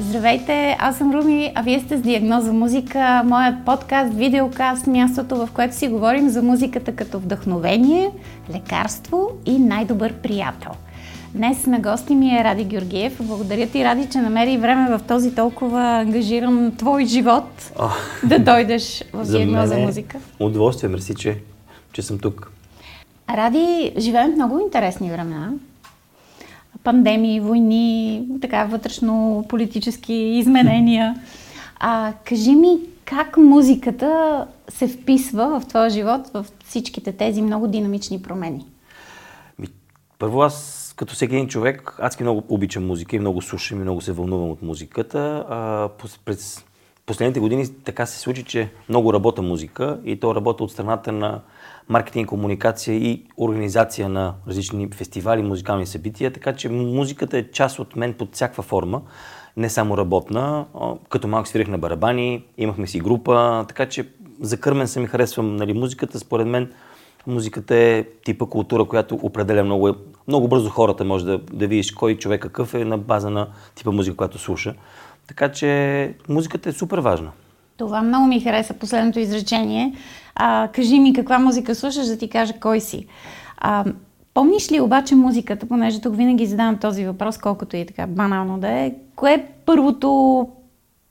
Здравейте, аз съм Руми, а вие сте с Диагноза музика, моят подкаст, видеокаст, мястото, в което си говорим за музиката като вдъхновение, лекарство и най-добър приятел. Днес на гости ми е Ради Георгиев. Благодаря ти, Ради, че намери време в този толкова ангажиран твой живот oh. да дойдеш в Диагноза музика. Удоволствие, мерси, че, че съм тук. Ради, живеем в много интересни времена пандемии, войни, така вътрешно-политически изменения. А, кажи ми, как музиката се вписва в твоя живот, в всичките тези много динамични промени? Първо аз, като всеки един човек, адски много обичам музика и много слушам и много се вълнувам от музиката. А, през последните години така се случи, че много работа музика и то работа от страната на маркетинг, комуникация и организация на различни фестивали, музикални събития, така че музиката е част от мен под всякаква форма, не само работна. Като малко свирих на барабани, имахме си група, така че закърмен съм и харесвам нали, музиката. Според мен музиката е типа култура, която определя много, много бързо хората. Може да, да видиш кой човек какъв е на база на типа музика, която слуша. Така че музиката е супер важна. Това много ми хареса последното изречение. А, кажи ми каква музика слушаш, да ти кажа кой си. А, помниш ли обаче музиката, понеже тук винаги задавам този въпрос, колкото и така банално да е, кое е първото,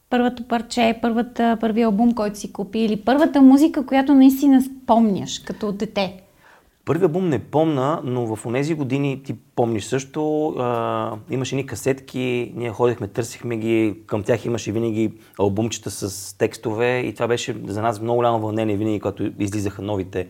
първото парче, първата, първи албум, който си купи или първата музика, която наистина спомняш като дете? Първият албум не помна, но в тези години ти помниш също, а, имаше ни касетки, ние ходихме, търсихме ги, към тях имаше винаги албумчета с текстове и това беше за нас много голямо вълнение винаги, когато излизаха новите,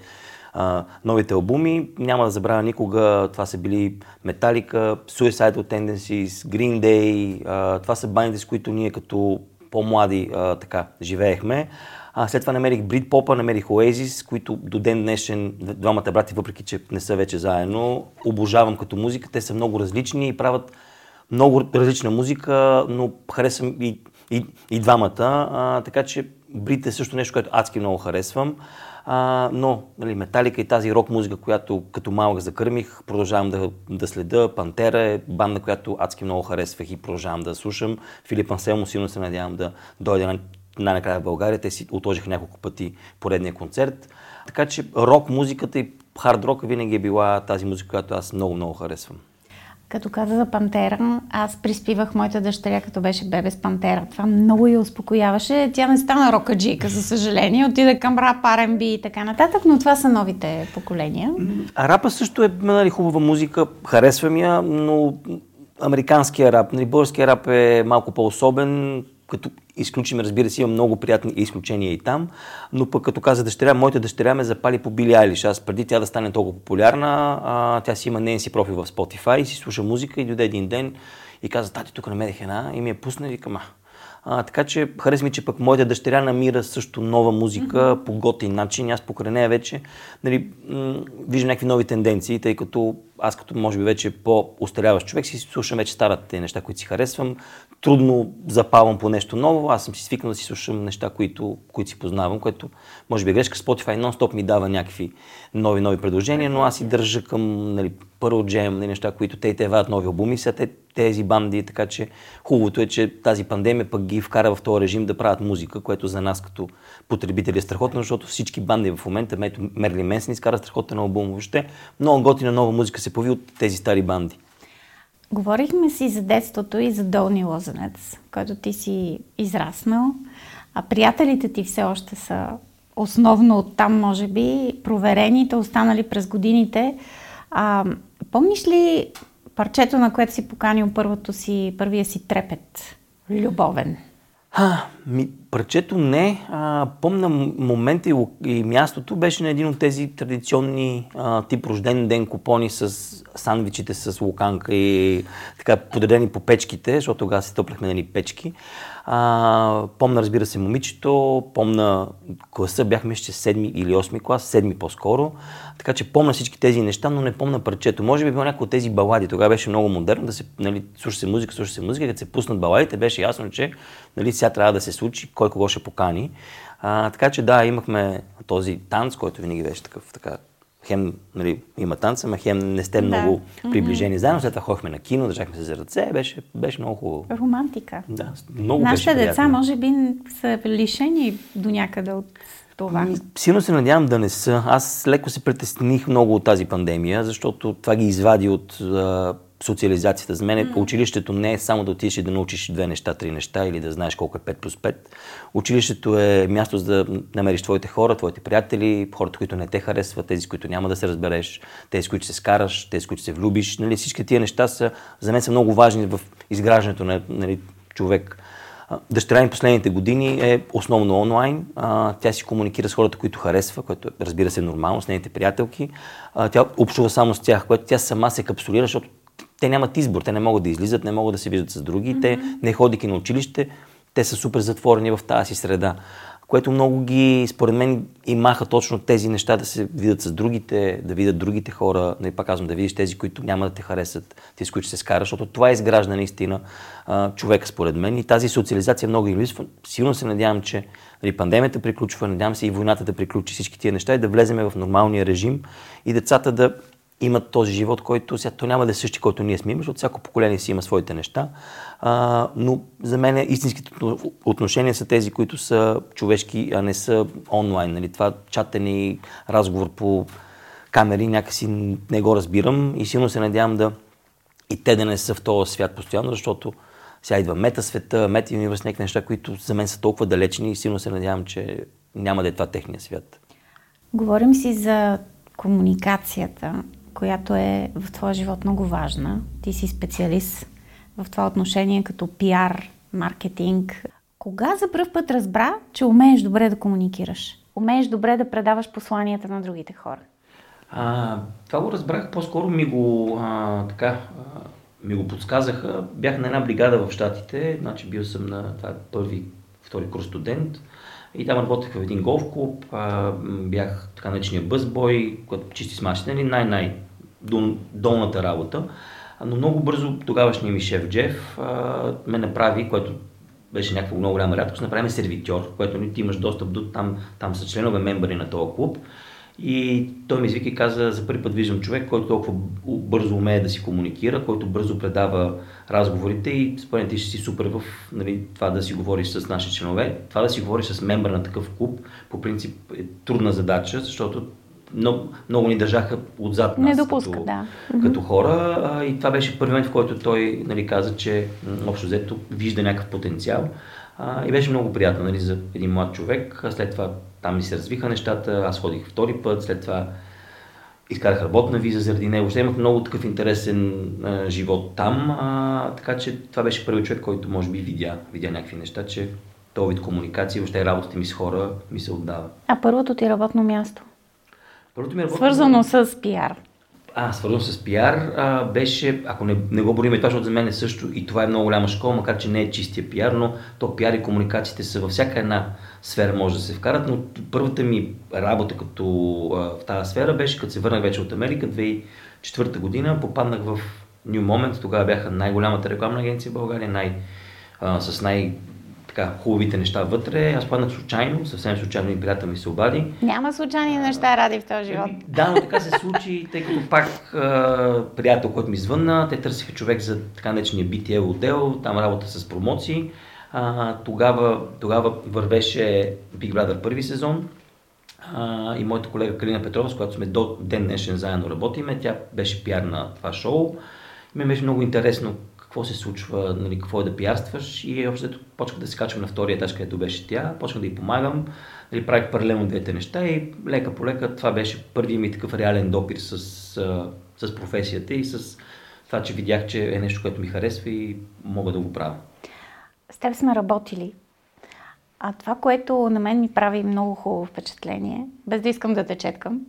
а, новите албуми. Няма да забравя никога, това са били Metallica, Suicidal Tendencies, Green Day, а, това са бандите, с които ние като по-млади а, така живеехме. А, след това намерих Брит Попа, намерих Oasis, които до ден днешен, двамата брати, въпреки че не са вече заедно, обожавам като музика. Те са много различни и правят много различна музика, но харесвам и, и, и двамата. А, така че Брит е също нещо, което адски много харесвам. А, но нали, Металика и тази рок музика, която като малък закърмих, продължавам да, да следа. Пантера е банда, която адски много харесвах и продължавам да слушам. Филип Анселмо силно се надявам да дойде на най-накрая в България. Те си отложиха няколко пъти поредния концерт. Така че рок музиката и хард рок винаги е била тази музика, която аз много-много харесвам. Като каза за Пантера, аз приспивах моята дъщеря, като беше бебе с Пантера. Това много я успокояваше. Тя не стана рокаджийка, за съжаление. Отида към рап, R&B и така нататък, но това са новите поколения. А рапа също е нали, хубава музика. Харесвам я, но американския рап, нали, българския рап е малко по-особен като изключим, разбира се, има много приятни изключения и там, но пък като каза дъщеря, моята дъщеря ме запали по Били Айлиш. Аз преди тя да стане толкова популярна, а, тя си има нейн си профил в Spotify, си слуша музика и дойде един ден и каза, тати, тук намерих една и ми е пусна и викам, а, така че хареса ми, че пък моята дъщеря намира също нова музика mm-hmm. по готин начин. Аз покрай нея вече нали, м- виждам някакви нови тенденции, тъй като аз като може би вече по-устаряващ човек си слушам вече старите неща, които си харесвам. Трудно запавам по нещо ново. Аз съм си свикнал да си слушам неща, които, които си познавам, което може би е грешка. Spotify нон-стоп ми дава някакви нови, нови предложения, но аз си държа към нали, Pearl Jam, нали, неща, които те и те вадят нови албуми, са те, тези банди, така че хубавото е, че тази пандемия пък ги вкара в този режим да правят музика, което за нас като потребители е страхотно, защото всички банди в момента, мето Мерли Менсен изкара страхотен албум въобще. Много готина нова музика се появи от тези стари банди. Говорихме си за детството и за долни лозенец, който ти си израснал, а приятелите ти все още са основно от там, може би, проверените, останали през годините. А, помниш ли парчето, на което си поканил първото си, първия си трепет? Любовен. А, ми, парчето не. А, помна момента и, и мястото беше на един от тези традиционни а, тип рожден ден купони с сандвичите с луканка и така подредени по печките, защото тогава се топляхме на ни печки. А, помна, разбира се, момичето, помна класа, бяхме ще седми или осми клас, седми по-скоро. Така че помна всички тези неща, но не помна парчето. Може би било някои от тези балади. Тогава беше много модерно да се, нали, слуша се музика, слуша се музика. Като се пуснат баладите, беше ясно, че нали, сега трябва да се случи, кой кого ще покани. А, така че да, имахме този танц, който винаги беше такъв така хем нали, има танца, ма хем не сте много да. приближени mm-hmm. заедно. След това ходихме на кино, държахме се за ръце, беше, беше много хубаво. Романтика. Да, много Нашите беше деца може би са лишени до някъде от това. Силно се надявам да не са. Аз леко се притесних много от тази пандемия, защото това ги извади от социализацията. За мен mm. училището не е само да отидеш и да научиш две неща, три неща или да знаеш колко е 5 плюс 5. Училището е място за да намериш твоите хора, твоите приятели, хората, които не те харесват, тези, които няма да се разбереш, тези, които се скараш, тези, които се влюбиш. Нали, всички тия неща са, за мен са много важни в изграждането на нали, човек. Дъщеря ми последните години е основно онлайн. Тя си комуникира с хората, които харесва, което разбира се е нормално, с нейните приятелки. Тя общува само с тях, което тя сама се капсулира, защото те нямат избор, те не могат да излизат, не могат да се виждат с други, mm-hmm. те не ходики на училище, те са супер затворени в тази си среда, което много ги, според мен, и маха точно тези неща да се видят с другите, да видят другите хора, да и пак казвам, да видиш тези, които няма да те харесат, тези, с които се скараш, защото това изгражда наистина а, човека, според мен. И тази социализация много ги липсва. Силно се надявам, че нали, пандемията приключва, надявам се и войната да приключи всички тия неща и да влеземе в нормалния режим и децата да имат този живот, който сега то няма да е същи, който ние сме имали, защото всяко поколение си има своите неща. А, но за мен истинските отношения са тези, които са човешки, а не са онлайн. Нали? Това чатени разговор по камери някакси не го разбирам и силно се надявам да и те да не са в този свят постоянно, защото сега идва мета света, мета универс, някакви неща, които за мен са толкова далечни и силно се надявам, че няма да е това техния свят. Говорим си за комуникацията която е в твоя живот много важна. Ти си специалист в това отношение като пиар, маркетинг. Кога за първ път разбра, че умееш добре да комуникираш? Умееш добре да предаваш посланията на другите хора? А, това го разбрах, по-скоро ми го, а, така, а, ми го подсказаха. Бях на една бригада в Штатите, значи бил съм на това, първи, втори курс студент. И там работех в един голф клуб, а, бях така наречения бъзбой, който чисти с машина, нали, най-най долната работа. Но много бързо тогавашният ми шеф Джеф ме направи, което беше някаква много голяма рядкост, направи сервитьор, което нали, ти имаш достъп до там, там са членове, мембари на този клуб. И той ми извика и каза, за първи път виждам човек, който толкова бързо умее да си комуникира, който бързо предава разговорите и според ти ще си супер в нали, това да си говориш с наши членове. Това да си говориш с мембър на такъв клуб, по принцип е трудна задача, защото много, много ни държаха отзад нас Не допуска, като, да. като хора. А, и това беше първи момент, в който той нали, каза, че общо взето вижда някакъв потенциал. А, и беше много приятно нали, за един млад човек. А след това там ми се развиха нещата. Аз ходих втори път, след това изкарах работна виза заради него. Ще имах много такъв интересен а, живот там. А, така че това беше първият човек, който може би видя, видя някакви неща, че този вид комуникация, въобще работата ми с хора ми се отдава. А първото ти работно място? Първото ми работно... Свързано с пиар. А, свързано с пиар, а, беше, ако не, не го бориме това, защото за мен е също и това е много голяма школа, макар че не е чистия пиар, но то пиар и комуникациите са във всяка една сфера може да се вкарат, но първата ми работа като а, в тази сфера беше, като се върнах вече от Америка, 2004 година, попаднах в New Moment, тогава бяха най-голямата рекламна агенция в България, най, а, с най- така, хубавите неща вътре. Аз паднах случайно, съвсем случайно и приятел ми се обади. Няма случайни неща, ради в този живот. Да, но така се случи, тъй като пак а, приятел, който ми звънна, те търсиха човек за така наречения BTL отдел, там работа с промоции. А, тогава, тогава вървеше Big Brother първи сезон а, и моята колега Калина Петрова, с която сме до ден днешен заедно работиме, тя беше пиар на това шоу. Ми беше много интересно какво се случва, нали, какво е да пиарстваш и общо почнах да се качвам на втория етаж, където беше тя, почнах да й помагам, нали, правих паралелно двете неща и лека по лека това беше първият ми такъв реален допир с, с професията и с това, че видях, че е нещо, което ми харесва и мога да го правя. С теб сме работили. А това, което на мен ми прави много хубаво впечатление, без да искам да те четкам,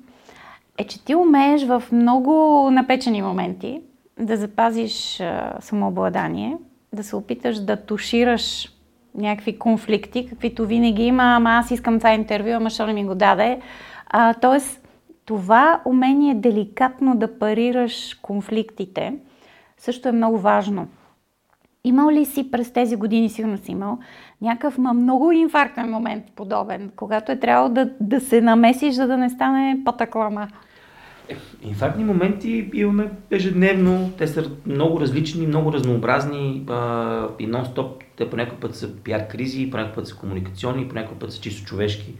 е, че ти умееш в много напечени моменти да запазиш а, самообладание, да се опиташ да тушираш някакви конфликти, каквито винаги има, ама аз искам това интервю, ама що не ми го даде. А, тоест, това умение деликатно да парираш конфликтите също е много важно. Имал ли си през тези години, сигурно си имал, някакъв много инфарктен момент подобен, когато е трябвало да, да се намесиш, за да не стане патаклама? Инфарктни моменти имаме ежедневно. Те са много различни, много разнообразни а, и нон-стоп. Те по някой път са пиар кризи, по път са комуникационни, по някой път са чисто човешки.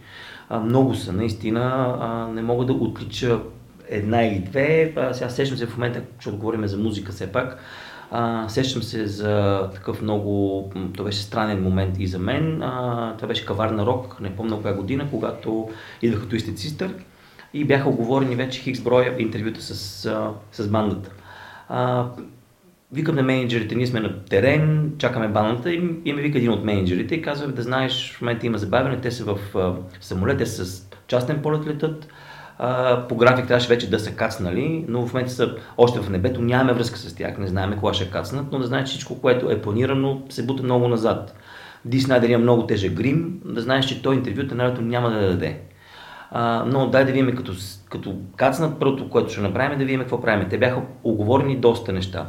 А, много са, наистина. А, не мога да отлича една или две. А, сега сещам се в момента, защото говорим за музика все пак. А, сещам се за такъв много, това беше странен момент и за мен. А, това беше каварна рок, не помня коя година, когато идваха Twisted Sister и бяха оговорени вече хикс броя интервюта с, с бандата. А, викам на менеджерите, ние сме на терен, чакаме бандата и, и ме вика един от менеджерите и казва да знаеш, в момента има забавяне, те са в, самолет, те са с частен полет летат, а, по график трябваше вече да са кацнали, но в момента са още в небето, нямаме връзка с тях, не знаем кога ще кацнат, но да знаеш всичко, което е планирано, се бута много назад. Ди Снайдер има много тежък грим, да знаеш, че той интервюта на няма да даде. А, но дай да видим като, като кацнат първото, което ще направим, да видим какво правим. Те бяха оговорени доста неща.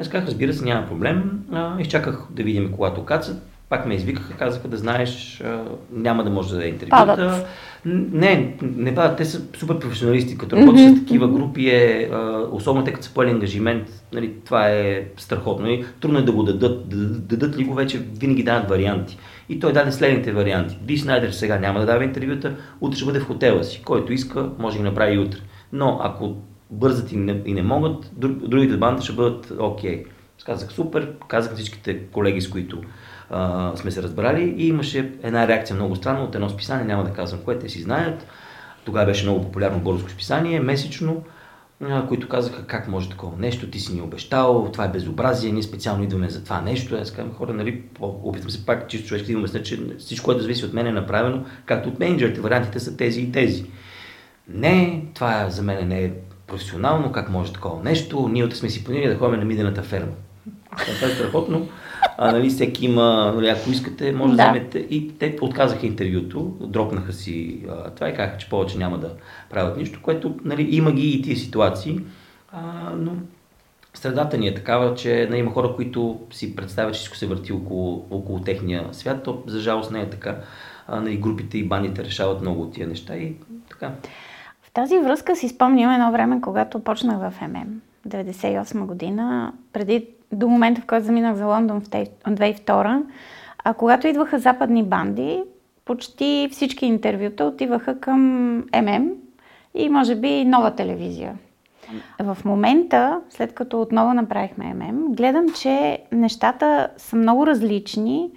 Аз казах, разбира се, няма проблем. А, изчаках да видим когато кацат. Пак ме извикаха, казаха да знаеш, а, няма да може да даде интервюта. Не, не падат, те са супер професионалисти. Като работят mm-hmm. с такива групи, е, а, особено те като са поели ангажимент, нали, това е страхотно. И трудно е да го дадат. Да, дадат ли го вече, винаги дават варианти. И той даде следните варианти. Ди Снайдер сега няма да дава интервюта, утре ще бъде в хотела си. Който иска, може да направи и утре. Но ако бързат и не, и не могат, другите банди ще бъдат окей. Okay. Казах супер, казах всичките колеги, с които а, сме се разбрали и имаше една реакция много странна от едно списание, няма да казвам кое, те си знаят. Тогава беше много популярно българско списание, месечно, които казаха как може такова нещо, ти си ни обещал, това е безобразие, ние специално идваме за това нещо. Аз казвам хора, нали, опитвам се пак чисто човешки да обясня, че всичко, което зависи от мен е направено, както от менеджерите, вариантите са тези и тези. Не, това за мен не е професионално, как може такова нещо, ние сме си планирали да ходим на мидената ферма. Това е страхотно. А, нали, всеки има, нали, ако искате, може да. да вземете. И те отказаха интервюто, дропнаха си а, това и казаха, че повече няма да правят нищо, което нали, има ги и тия ситуации. А, но средата ни е такава, че нали, има хора, които си представят, че всичко се върти около, около техния свят. То, за жалост не е така. А, нали, групите и бандите решават много от тия неща и така. В тази връзка си спомням едно време, когато почнах в ММ, 98 година, преди до момента, в който заминах за Лондон в 2002, а когато идваха западни банди, почти всички интервюта отиваха към ММ и може би нова телевизия. В момента, след като отново направихме ММ, гледам, че нещата са много различни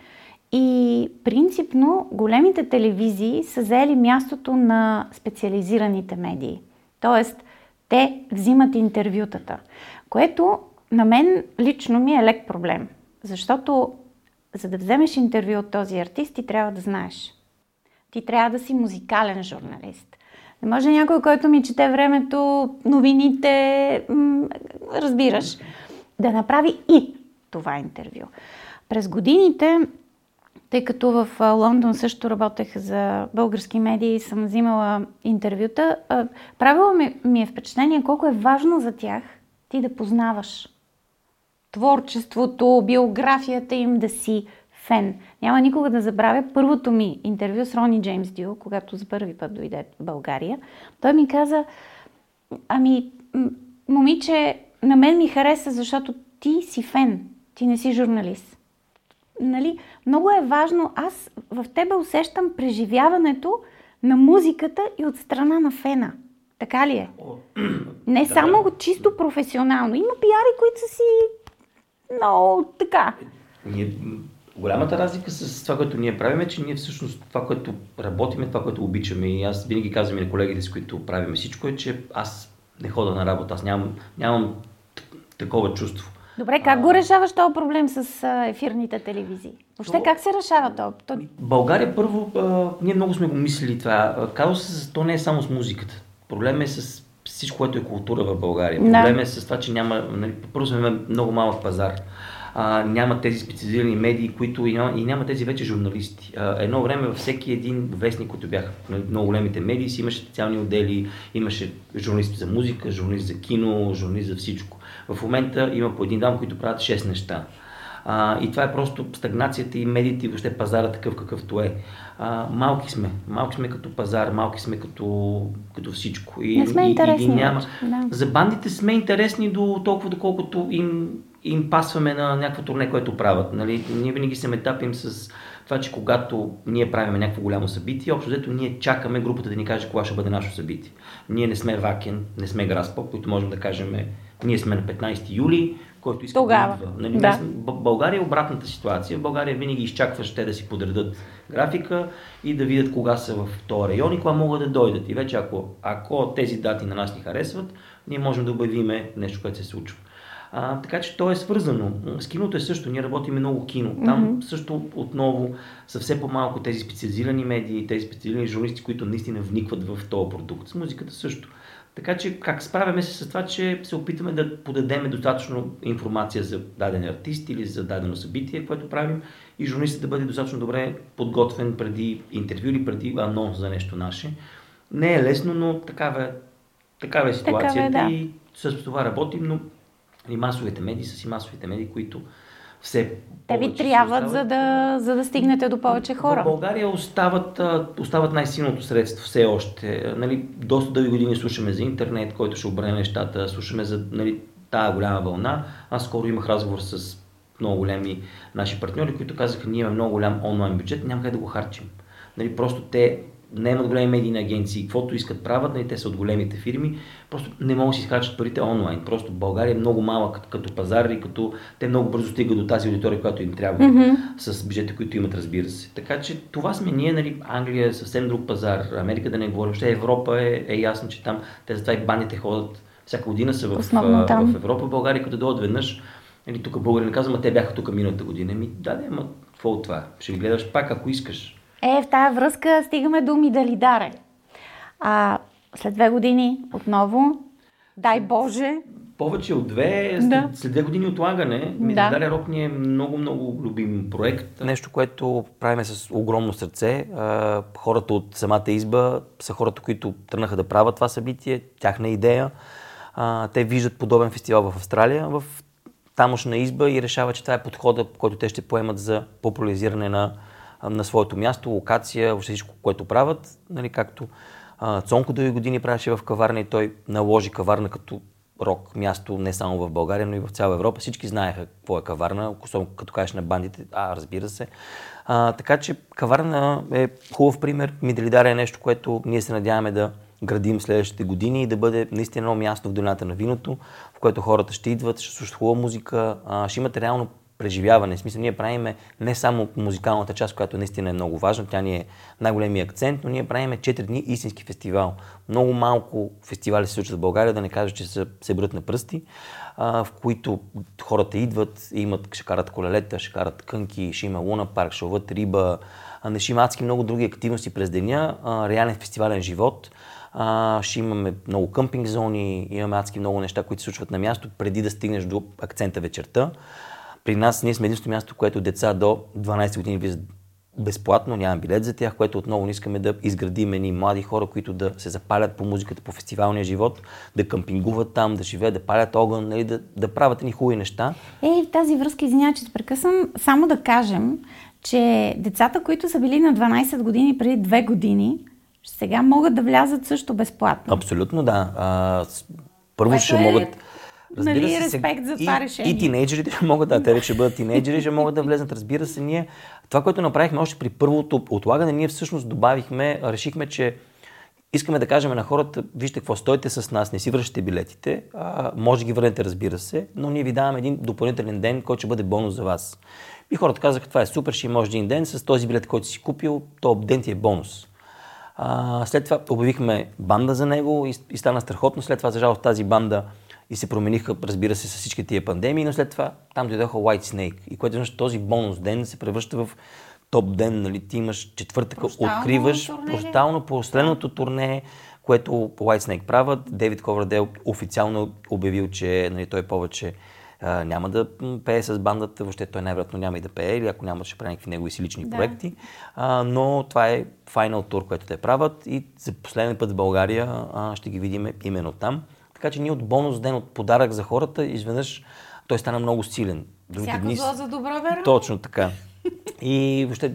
и принципно големите телевизии са заели мястото на специализираните медии. Тоест, те взимат интервютата, което на мен лично ми е лек проблем, защото за да вземеш интервю от този артист, ти трябва да знаеш. Ти трябва да си музикален журналист. Не може някой, който ми чете времето, новините, м- разбираш, да направи и това интервю. През годините, тъй като в Лондон също работех за български медии и съм взимала интервюта, правило ми е впечатление колко е важно за тях ти да познаваш творчеството, биографията им, да си фен. Няма никога да забравя първото ми интервю с Рони Джеймс Дю, когато за първи път дойде в България. Той ми каза, ами, момиче, на мен ми хареса, защото ти си фен, ти не си журналист. Нали? Много е важно, аз в тебе усещам преживяването на музиката и от страна на фена. Така ли е? Не само чисто професионално. Има пиари, които са си но така. Ние, голямата разлика с това, което ние правим е, че ние всъщност това, което работиме, това, което обичаме и аз винаги казвам и на колегите, с които правиме всичко е, че аз не хода на работа, аз нямам, нямам такова чувство. Добре, как го решаваш този проблем с ефирните телевизии? Въобще то, как се решава това? То... България първо, а, ние много сме го мислили това. Казва се, то не е само с музиката. Проблем е с всичко, което е култура в България. Да. Проблем е с това, че няма, нали, първо сме много малък пазар. А, няма тези специализирани медии, които и няма, и няма тези вече журналисти. А, едно време във всеки един вестник, който бяха нали, много големите медии, си имаше специални отдели, имаше журналисти за музика, журналист за кино, журналист за всичко. В момента има по един дам, които правят 6 неща. А, и това е просто стагнацията и медиите и въобще пазара такъв какъвто е. А, малки сме. Малки сме като пазар, малки сме като, като всичко. И, Не сме и, интересни. И, и няма. Да. За бандите сме интересни до толкова, доколкото им, им пасваме на някакво турне, което правят. Нали? Ние винаги се метапим с това, че когато ние правим някакво голямо събитие, общо взето ние чакаме групата да ни каже кога ще бъде нашето събитие. Ние не сме Вакен, не сме Граспа, които можем да кажем, ние сме на 15 юли, който иска Тогава. да идва. Нали, да. България е обратната ситуация. В България винаги изчакваш те да си подредат графика и да видят кога са в този район и кога могат да дойдат. И вече ако, ако тези дати на нас ни харесват, ние можем да обявиме нещо, което се случва. А, така че то е свързано. С киното е също. Ние работим много кино. Там mm-hmm. също отново са все по-малко тези специализирани медии, тези специализирани журналисти, които наистина вникват в този продукт. С музиката също. Така че как справяме се с това, че се опитваме да подадеме достатъчно информация за даден артист или за дадено събитие, което правим и журналистът да бъде достатъчно добре подготвен преди интервю или преди анонс за нещо наше. Не е лесно, но такава, е, такава е ситуацията такава е, да. и с това работим, но и масовите медии са си масовите медии, които все Те ви трябват, за да, за да стигнете до повече хора. В България остават, остават най-силното средство все още. Нали, доста дълги години слушаме за интернет, който ще обърне нещата, слушаме за нали, тая голяма вълна. Аз скоро имах разговор с много големи наши партньори, които казаха, ние имаме много голям онлайн бюджет, няма как да го харчим. Нали, просто те не имат големи медийни агенции, каквото искат правят, нали, те са от големите фирми, просто не могат да си изкачат парите онлайн. Просто България е много малък като, като пазар и като те много бързо стигат до тази аудитория, която им трябва, mm-hmm. с бюджета, които имат, разбира се. Така че това сме ние, нали, Англия е съвсем друг пазар, Америка да не говорим, въобще Европа е, е ясно, че там те затова и баните ходят всяка година са в, в Европа, България, като дойдат веднъж, нали, тук българи не казвам, а те бяха тук миналата година. Ми, да, да, ама какво от това? Ще ги гледаш пак, ако искаш. Е, в тази връзка стигаме до Мидалидаре. А, след две години отново, дай Боже. Повече от две, да. след две години отлагане, Мидалидаре да. Рок ни е много, много любим проект. Нещо, което правиме с огромно сърце. Хората от самата изба са хората, които тръгнаха да правят това събитие, тяхна идея. Те виждат подобен фестивал в Австралия, в тамошна изба и решават, че това е подхода, който те ще поемат за популяризиране на на своето място, локация, всичко, което правят. Нали, както а, Цонко дълги години правеше в каварна и той наложи каварна като рок място не само в България, но и в цяла Европа. Всички знаеха какво е каварна, особено като кажеш на бандите, а разбира се. А, така че каварна е хубав пример. Миделидар е нещо, което ние се надяваме да градим следващите години и да бъде наистина едно място в долината на виното, в което хората ще идват, ще слушат хубава музика, а, ще имат реално преживяване. В смисъл, ние правиме не само музикалната част, която наистина е много важна, тя ни е най-големият акцент, но ние правиме 4 дни истински фестивал. Много малко фестивали се случват в България, да не кажа, че са, се брат на пръсти, а, в които хората идват, имат, ще карат колелета, ще карат кънки, ще има луна парк, ще ловат риба, а, ще има адски много други активности през деня, а, реален фестивален живот. А, ще имаме много къмпинг зони, имаме адски много неща, които се случват на място, преди да стигнеш до акцента вечерта. При нас ние сме единственото място, което деца до 12 години влизат безплатно, няма билет за тях, което отново не искаме да изградим едни млади хора, които да се запалят по музиката, по фестивалния живот, да къмпингуват там, да живеят, да палят огън, нали, да, да правят едни хубави неща. Ей, в тази връзка, извинявай, че се прекъсвам, само да кажем, че децата, които са били на 12 години преди 2 години, сега могат да влязат също безплатно. Абсолютно, да. А, първо Което ще е... могат Разбира нали, се, респект за това и, решение. И тинейджерите ще могат да, те вече бъдат тинейджери, ще могат да влезнат. Разбира се, ние това, което направихме още при първото отлагане, ние всъщност добавихме, решихме, че искаме да кажем на хората, вижте какво, стойте с нас, не си връщате билетите, а, може да ги върнете, разбира се, но ние ви даваме един допълнителен ден, който ще бъде бонус за вас. И хората казаха, това е супер, ще има един ден, с този билет, който си купил, то ден ти е бонус. А, след това обявихме банда за него и, и стана страхотно. След това, за жалост, тази банда и се промениха, разбира се, с всички тия пандемии, но след това там дойдоха White Snake. И което значи този бонус ден се превръща в топ ден, нали, ти имаш четвъртъка, откриваш простално последното турне, което White Snake правят. Дейвид Ковардел официално обявил, че нали, той повече а, няма да пее с бандата, въобще той най-вероятно няма и да пее, или ако няма, ще прави някакви негови си лични да. проекти. А, но това е финал тур, което те правят и за последен път в България а, ще ги видим именно там. Така че ние от бонус ден, от подарък за хората, изведнъж той стана много силен. Другите Всяко дни... зло за добро веро. Точно така. И въобще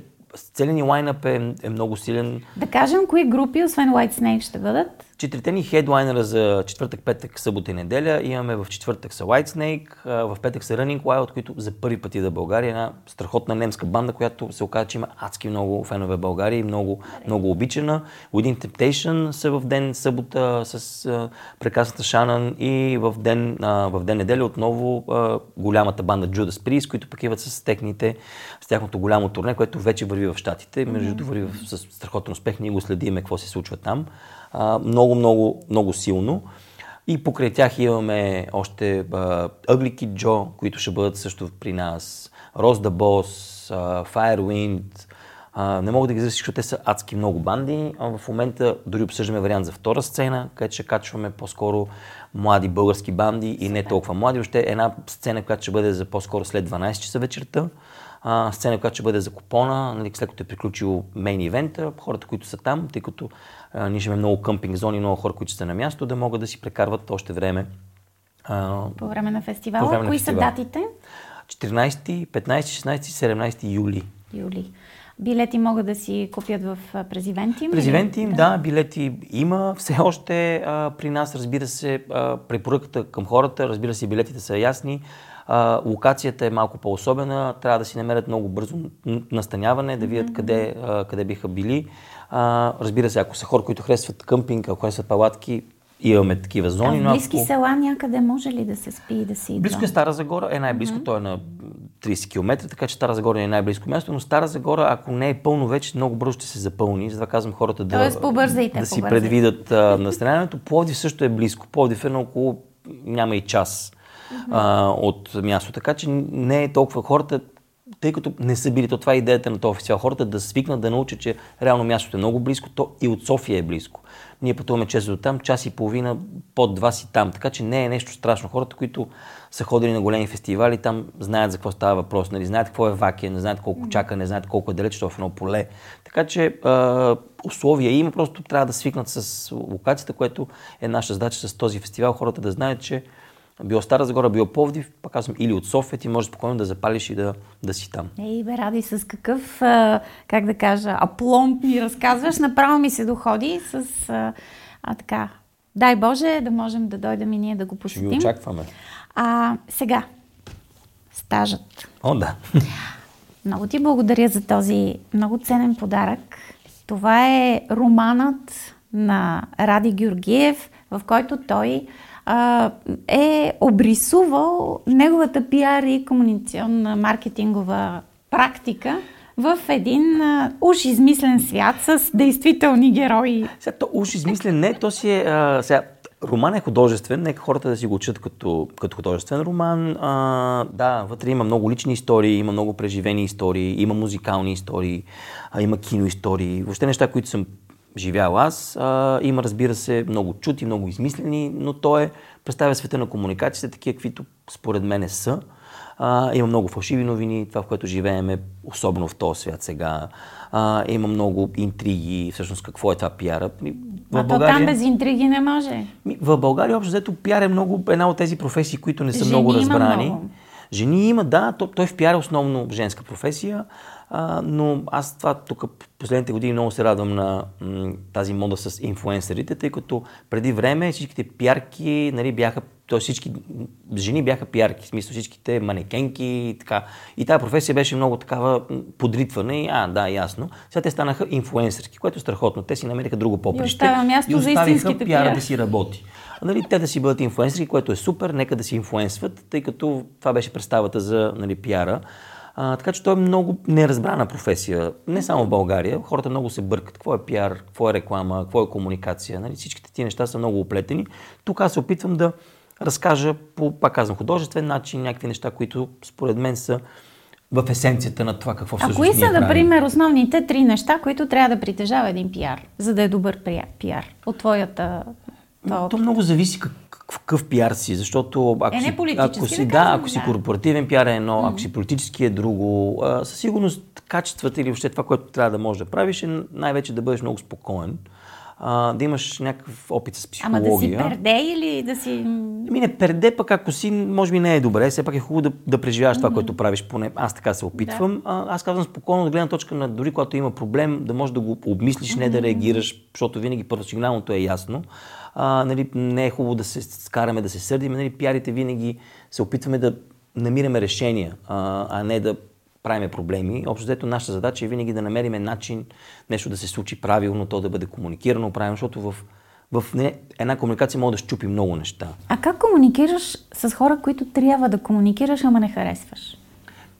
целият ни лайнъп е, е много силен. Да кажем, кои групи, освен White Snake, ще бъдат? Четирите ни хедлайнера за четвъртък, петък, събота и неделя имаме в четвъртък са White Snake, в петък са Running Wild, които за първи път идва в България. Една страхотна немска банда, която се оказа, че има адски много фенове в България и много, много обичана. Within Temptation са в ден събота с а, прекрасната Шанан и в ден, а, в ден неделя отново а, голямата банда Judas Priest, които пък идват с техните, с тяхното голямо турне, което вече върви в Штатите. Между mm-hmm. върви с страхотен успех. Ние го следиме какво се случва там много, много, много силно. И покрай тях имаме още Kid Joe, които ще бъдат също при нас, Rose the Boss, а, Firewind. Не мога да ги изразя, защото те са адски много банди. В момента дори обсъждаме вариант за втора сцена, където ще качваме по-скоро млади български банди и не толкова млади. Още една сцена, която ще бъде за по-скоро след 12 часа вечерта а, сцена, която ще бъде за купона, нали, след като е приключил мейн ивента, хората, които са там, тъй като а, ние ще имаме много къмпинг зони, много хора, които са на място, да могат да си прекарват още време. А, по време на фестивала. Време Кои на фестивал. са датите? 14, 15, 16, 17 юли. Юли. Билети могат да си купят в Презивентим? Презивентим, да. да, билети има. Все още а, при нас, разбира се, а, препоръката към хората, разбира се, билетите са ясни. А, локацията е малко по-особена, трябва да си намерят много бързо настаняване, да видят mm-hmm. къде, а, къде биха били. А, разбира се, ако са хора, които харесват къмпинг, ако харесват палатки, имаме такива зони. А в близки ако... села някъде може ли да се спи и да си идва? Близко е Стара Загора, е най-близко, mm-hmm. той е на 30 км, така че Стара Загора е най-близко място, но Стара Загора, ако не е пълно вече, много бързо ще се запълни. Затова казвам хората да, Тоест, побързайте, да си предвидат настаняването. Пловдив също е близко. Пловдив е на около няма и час а, от място. Така че не е толкова хората, тъй като не са били, то това е идеята на този фестивал, хората да свикнат да научат, че реално мястото е много близко, то и от София е близко. Ние пътуваме често до там, час и половина под два си там, така че не е нещо страшно. Хората, които са ходили на големи фестивали, там знаят за какво става въпрос, нали? знаят какво е вакия, не знаят колко чака, не знаят колко е далеч, е в едно поле. Така че а, условия има, просто трябва да свикнат с локацията, което е наша задача с този фестивал, хората да знаят, че било Стара Загора, било Повдив, пак казвам, или от София, ти можеш спокойно да запалиш и да, да си там. Ей, бе, Ради, с какъв, как да кажа, апломб ми разказваш, направо ми се доходи с а, така. Дай Боже да можем да дойдем и ние да го посетим. Ще ги очакваме. А, сега, стажът. О, да. Много ти благодаря за този много ценен подарък. Това е романът на Ради Георгиев, в който той а, е обрисувал неговата пиар и комуникационна маркетингова практика в един а, уж измислен свят с действителни герои. Сега, то уж измислен не, то си е... А, сега, роман е художествен, нека хората да си го учат като, като художествен роман. А, да, вътре има много лични истории, има много преживени истории, има музикални истории, а, има киноистории, въобще неща, които съм живял аз. А, има, разбира се, много чути, много измислени, но той е, представя света на комуникациите, такива, каквито според мен са. А, има много фалшиви новини, това в което живеем е особено в този свят сега. А, има много интриги, всъщност какво е това пиара. В а България, то там без интриги не може. В България общо взето пиар е много, една от тези професии, които не са Жени много разбрани. Много. Жени има, да, той в пиар е основно женска професия. А, но аз това тук последните години много се радвам на м, тази мода с инфуенсерите, тъй като преди време всичките пиарки нали, бяха, т.е. всички жени бяха пиарки, в смисъл всичките манекенки и така. И тази професия беше много такава подритвана и а, да, ясно. Сега те станаха инфуенсърки, което е страхотно. Те си намериха друго поприще. И, място и оставиха пиара да си работи. Нали, те да си бъдат инфуенсъри, което е супер, нека да си инфуенсват, тъй като това беше представата за нали, пиара. А, така че той е много неразбрана професия. Не само в България. Хората много се бъркат. Какво е пиар, какво е реклама, какво е комуникация. Нали? Всичките ти неща са много оплетени. Тук аз се опитвам да разкажа по, пак казвам, художествен начин, някакви неща, които според мен са в есенцията на това какво всъщност А кои са, например, основните три неща, които трябва да притежава един пиар, за да е добър пиар от твоята... То, то много зависи как, какъв пиар си, защото ако, е, си, ако си, да, ако си да. корпоративен пиар е едно, mm-hmm. ако си политически е друго, а, със сигурност качествата или въобще това, което трябва да можеш да правиш е най-вече да бъдеш много спокоен. а, да имаш някакъв опит с психология. Ама да си перде или да си... Ами не, перде пък ако си, може би не е добре. Все пак е хубаво да, да преживяваш mm-hmm. това, което правиш. Поне аз така се опитвам. Да. А, аз казвам спокойно от гледна точка на дори когато има проблем, да можеш да го обмислиш, mm-hmm. не да реагираш, защото винаги първосигналното е ясно. А, нали, не е хубаво да се скараме, да се сърдим. Нали, пиарите винаги се опитваме да намираме решения, а, а не да правиме проблеми. Общо взето нашата задача е винаги да намерим начин нещо да се случи правилно, то да бъде комуникирано правилно, защото в, в не, една комуникация може да щупи много неща. А как комуникираш с хора, които трябва да комуникираш, ама не харесваш?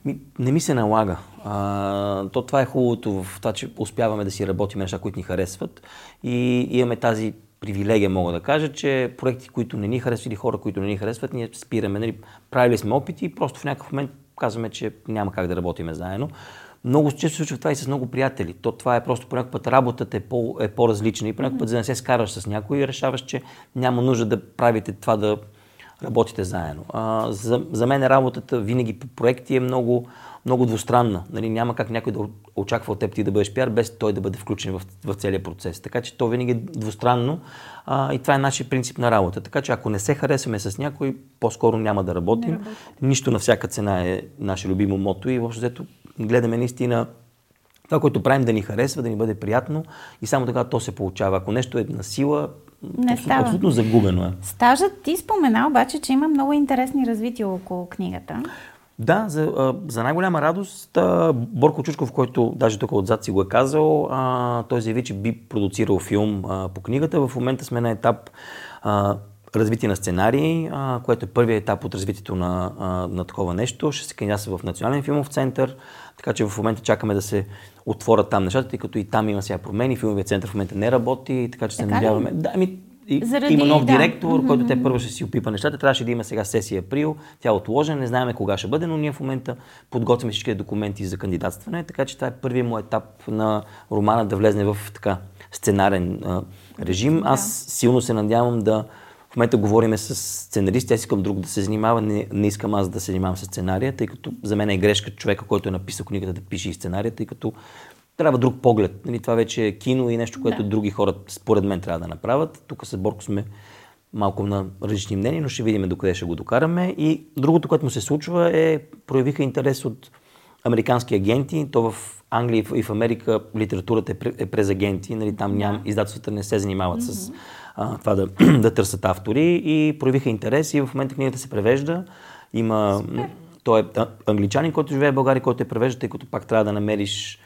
Ми, не ми се налага. А, то това е хубавото в това, че успяваме да си работим неща, които ни харесват и имаме тази привилегия, мога да кажа, че проекти, които не ни харесват или хора, които не ни харесват, ние спираме. Нали, правили сме опити и просто в някакъв момент казваме, че няма как да работиме заедно. Много често се случва това и с много приятели. То това е просто по път работата е, по, е по-различна и по път, за да не се скараш с някой, решаваш, че няма нужда да правите това да работите заедно. А, за, за мен работата винаги по проекти е много, много двустранна. Нали, няма как някой да очаква от теб ти да бъдеш пиар, без той да бъде включен в, в целия процес. Така че то винаги е двустранно а, и това е нашия принцип на работа. Така че ако не се харесваме с някой, по-скоро няма да работим. Не Нищо на всяка цена е наше любимо мото и въобще гледаме наистина това, което правим да ни харесва, да ни бъде приятно и само така то се получава. Ако нещо е на сила, не абсолютно, става. абсолютно загубено е. Стажът ти спомена обаче, че има много интересни развития около книгата. Да, за, за най-голяма радост Борко Чучков, който даже тук отзад си го е казал, той заяви, че би продуцирал филм по книгата. В момента сме на етап развитие на сценарии, което е първият етап от развитието на, на такова нещо. Ще се кандидатства в Национален филмов център, така че в момента чакаме да се отворят там нещата, тъй като и там има сега промени. Филмовият център в момента не работи, така че се надяваме. Да, ами, и, Заради, има нов да. директор, mm-hmm. който те първо ще си опипа нещата. Трябваше да има сега сесия април. Тя е отложена, не знаем кога ще бъде, но ние в момента подготвяме всички документи за кандидатстване, така че това е първият му етап на романа да влезне в така сценарен а, режим. Аз силно се надявам да в момента говориме с сценарист, аз искам друг да се занимава, не, не искам аз да се занимавам с сценария, тъй като за мен е грешка човека, който е написал книгата да пише и сценария, тъй като трябва друг поглед. Нали, това вече е кино и нещо, което да. други хора, според мен, трябва да направят. Тук с Борко сме малко на различни мнения, но ще видим докъде ще го докараме. И другото, което му се случва е, проявиха интерес от американски агенти. То в Англия и в Америка литературата е, е през агенти. Нали, там ням, издателствата не се занимават mm-hmm. с а, това да, да търсят автори и проявиха интерес и в момента книгата се превежда. Има... Супер. Той е англичанин, който живее в България, който е превежда, тъй като пак трябва да намериш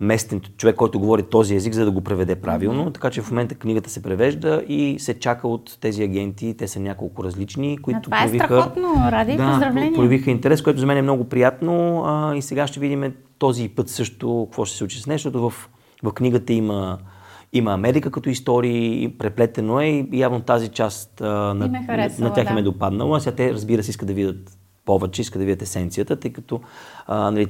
местен човек, който говори този език, за да го преведе правилно. Така че в момента книгата се превежда и се чака от тези агенти. Те са няколко различни, които това е страхотно, ради да, поздравления. проявиха интерес, което за мен е много приятно. А, и сега ще видим този път също какво ще се случи с нещото. В, в книгата има има Америка като истории, преплетено е и явно тази част а, на, харесала, на тях да. им е допаднала. Сега те, разбира се, искат да видят повече, искат да видят есенцията, тъй като а, нали,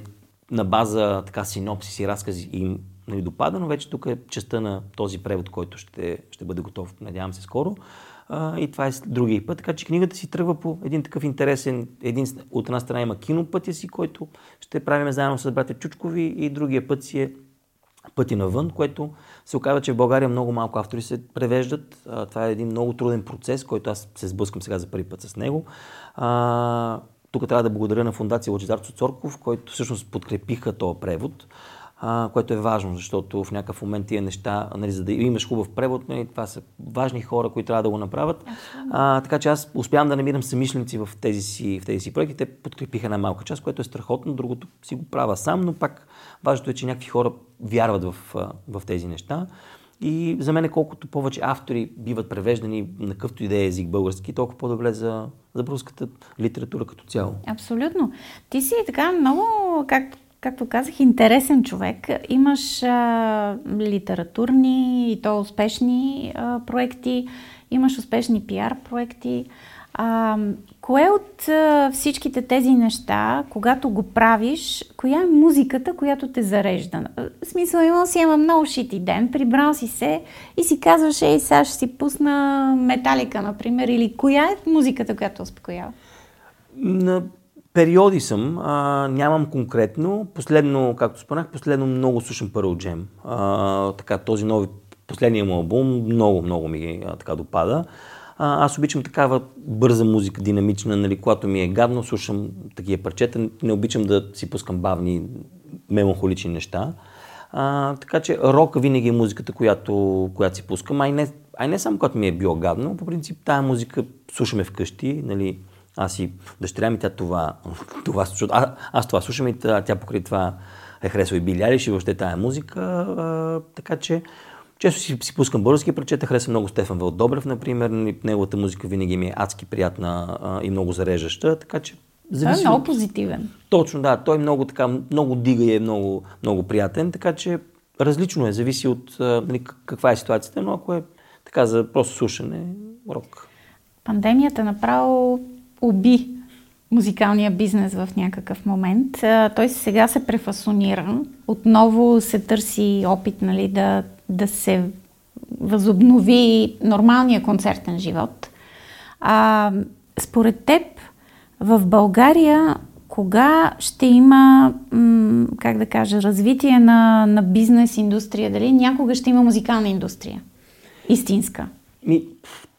на база така синопсис и разкази им нали, допада, но вече тук е частта на този превод, който ще, ще бъде готов, надявам се, скоро. А, и това е другия път. Така че книгата си тръгва по един такъв интересен, един, от една страна има кинопътя си, който ще правим заедно с братя Чучкови и другия път си е пъти навън, което се оказва, че в България много малко автори се превеждат. А, това е един много труден процес, който аз се сблъскам сега за първи път с него. А, тук трябва да благодаря на фундация Лъчезар Цорков, който всъщност подкрепиха този превод, а, което е важно, защото в някакъв момент тия неща, нали, за да имаш хубав превод, нали, това са важни хора, които трябва да го направят. А, така че аз успявам да намирам самишленици в тези си, в тези си проекти. Те подкрепиха една малка част, което е страхотно, другото си го правя сам, но пак важното е, че някакви хора вярват в, в тези неща. И за мен е колкото повече автори биват превеждани на какъвто и да е език български, толкова по-добре за, за българската литература като цяло. Абсолютно. Ти си така много, как, както казах, интересен човек. Имаш а, литературни и то успешни а, проекти, имаш успешни пиар проекти. А, кое от а, всичките тези неща, когато го правиш, коя е музиката, която те зарежда? В смисъл, имал си имам много шити ден, прибрал си се и си казваш, ей, сега ще си пусна металика, например, или коя е музиката, която успокоява? На периоди съм, а, нямам конкретно. Последно, както споменах, последно много слушам Pearl Jam. А, така, този нови последния му албум много, много ми а, така допада. А, аз обичам такава бърза музика, динамична, нали, когато ми е гадно, слушам такива парчета. Не обичам да си пускам бавни, меланхолични неща. А, така че рок винаги е музиката, която, която си пускам. Ай не, ай не само когато ми е било гадно, по принцип тая музика слушаме вкъщи. Нали, аз и дъщеря ми тя това, това а, аз това слушам и тя, тя покрай това е харесва и Билялиш и въобще тая музика. А, така че често си, си пускам български прочета, харесвам много Стефан Вълдобрев, например. Неговата музика винаги ми е адски приятна а, и много зареждаща, така че Зависи той е много позитивен. Точно, да. Той много така, много дига и е много, много приятен, така че различно е, зависи от нали, каква е ситуацията, но ако е така за просто слушане, рок. Пандемията направо уби музикалния бизнес в някакъв момент. Той сега се префасонира. Отново се търси опит нали, да, да се възобнови нормалния концертен живот. А, според теб, в България кога ще има, как да кажа, развитие на, на бизнес индустрия? Дали някога ще има музикална индустрия? Истинска. Ми,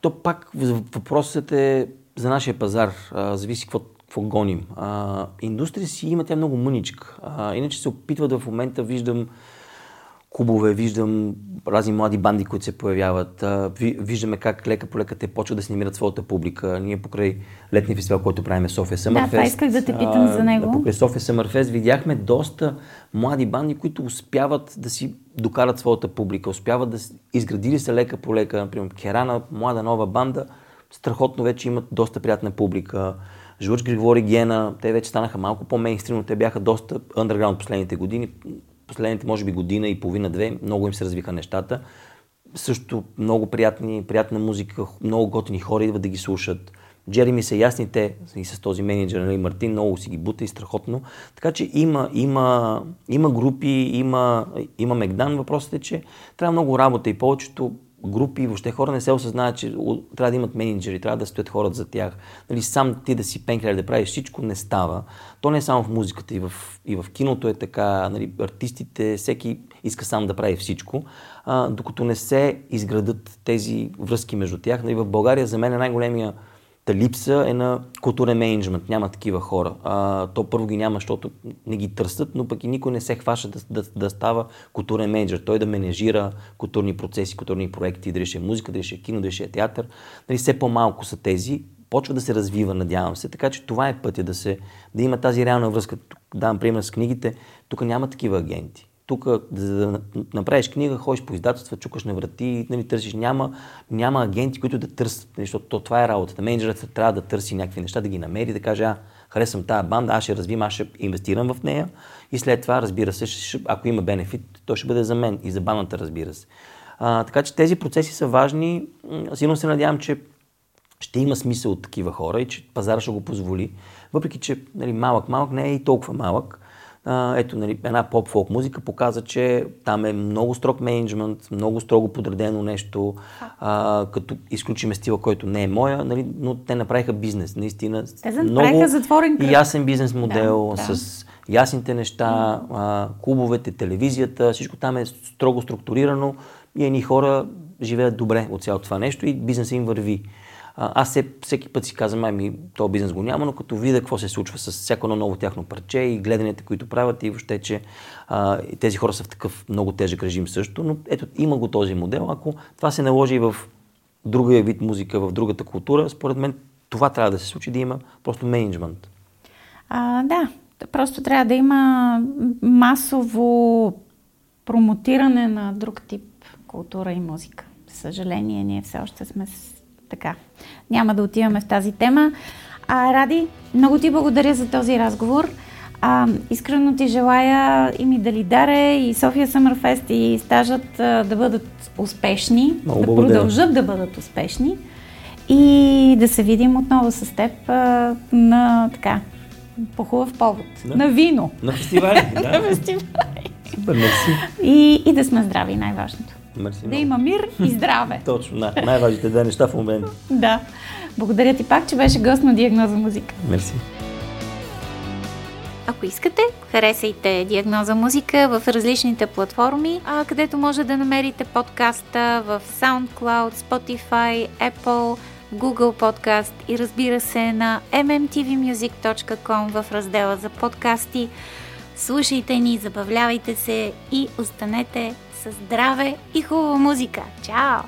то пак въпросът е за нашия пазар. А, зависи какво, какво гоним. А, индустрия си има тя много мъничка. А, иначе се опитват в момента, виждам клубове, виждам разни млади банди, които се появяват. Виждаме как лека по лека те почват да си намират своята публика. Ние покрай летния фестивал, който правим София Съмърфест. Да, това исках да те питам за него. Покрай София Съмърфест видяхме доста млади банди, които успяват да си докарат своята публика, успяват да изградили се лека по лека. Например, Керана, млада нова банда, страхотно вече имат доста приятна публика. Журж Григори Гена, те вече станаха малко по-мейнстрим, но те бяха доста underground последните години последните, може би, година и половина-две, много им се развиха нещата. Също много приятни, приятна музика, много готини хора идват да ги слушат. Джереми са ясните и с този менеджер, нали, Мартин, много си ги бута и страхотно. Така че има, има, има групи, има, има Мегдан. Въпросът е, че трябва много работа и повечето групи, въобще хора не се осъзнават, че трябва да имат менеджери, трябва да стоят хората за тях. Нали, сам ти да си пенкер да правиш всичко не става. То не е само в музиката, и в, и в киното е така. Нали, артистите, всеки иска сам да прави всичко, а, докато не се изградат тези връзки между тях. Нали, в България за мен е най-големия Та липса е на културен менеджмент. Няма такива хора. А, то първо ги няма, защото не ги търсят, но пък и никой не се хваща да, да, да става културен менеджер. Той да менежира културни процеси, културни проекти, да реши музика, да реши кино, да реши театър. Нали, все по-малко са тези. Почва да се развива, надявам се. Така че това е пътя да, се, да има тази реална връзка. Давам пример с книгите. Тук няма такива агенти тук, за да направиш книга, ходиш по издателства, чукаш на врати, нали, търсиш. Няма, няма агенти, които да търсят, нали, защото то, това е работата. Менеджерът трябва да търси някакви неща, да ги намери, да каже, а, харесвам тази банда, аз ще развивам, аз ще инвестирам в нея и след това, разбира се, ще, ако има бенефит, то ще бъде за мен и за бандата, разбира се. А, така че тези процеси са важни. Силно се надявам, че ще има смисъл от такива хора и че пазара ще го позволи. Въпреки, че нали, малък-малък не е и толкова малък ето, нали, една поп-фолк музика показа, че там е много строг менеджмент, много строго подредено нещо, а, като изключиме стила, който не е моя, нали, но те направиха бизнес, наистина. Те много затворен кръг. ясен бизнес модел, да, да. с ясните неща, а, клубовете, телевизията, всичко там е строго структурирано и едни хора живеят добре от цялото това нещо и бизнесът им върви аз всеки път си казвам, ами, този бизнес го няма, но като видя какво се случва с всяко едно ново тяхно парче и гледанията, които правят и въобще, че а, тези хора са в такъв много тежък режим също, но ето, има го този модел. Ако това се наложи и в другия вид музика, в другата култура, според мен това трябва да се случи, да има просто менеджмент. А, да, просто трябва да има масово промотиране на друг тип култура и музика. съжаление, ние все още сме така. Няма да отиваме в тази тема. А, Ради, много ти благодаря за този разговор. А, искрено ти желая и ми Далидаре, и София Съмърфест, и стажът а, да бъдат успешни, много да благодаря. продължат да бъдат успешни и да се видим отново с теб а, на така, по хубав повод. На, на вино. На фестивали, да. на фестивали. Супер, мерси. И, и да сме здрави, най-важното. Мерси да много. има мир и здраве. Точно, да. най-важните две неща в момента. да. Благодаря ти пак, че беше гост на Диагноза музика. Мерси. Ако искате, харесайте Диагноза музика в различните платформи, а, където може да намерите подкаста в SoundCloud, Spotify, Apple, Google Podcast и разбира се на mmtvmusic.com в раздела за подкасти. Слушайте ни, забавлявайте се и останете здраве и хубава музика. Чао!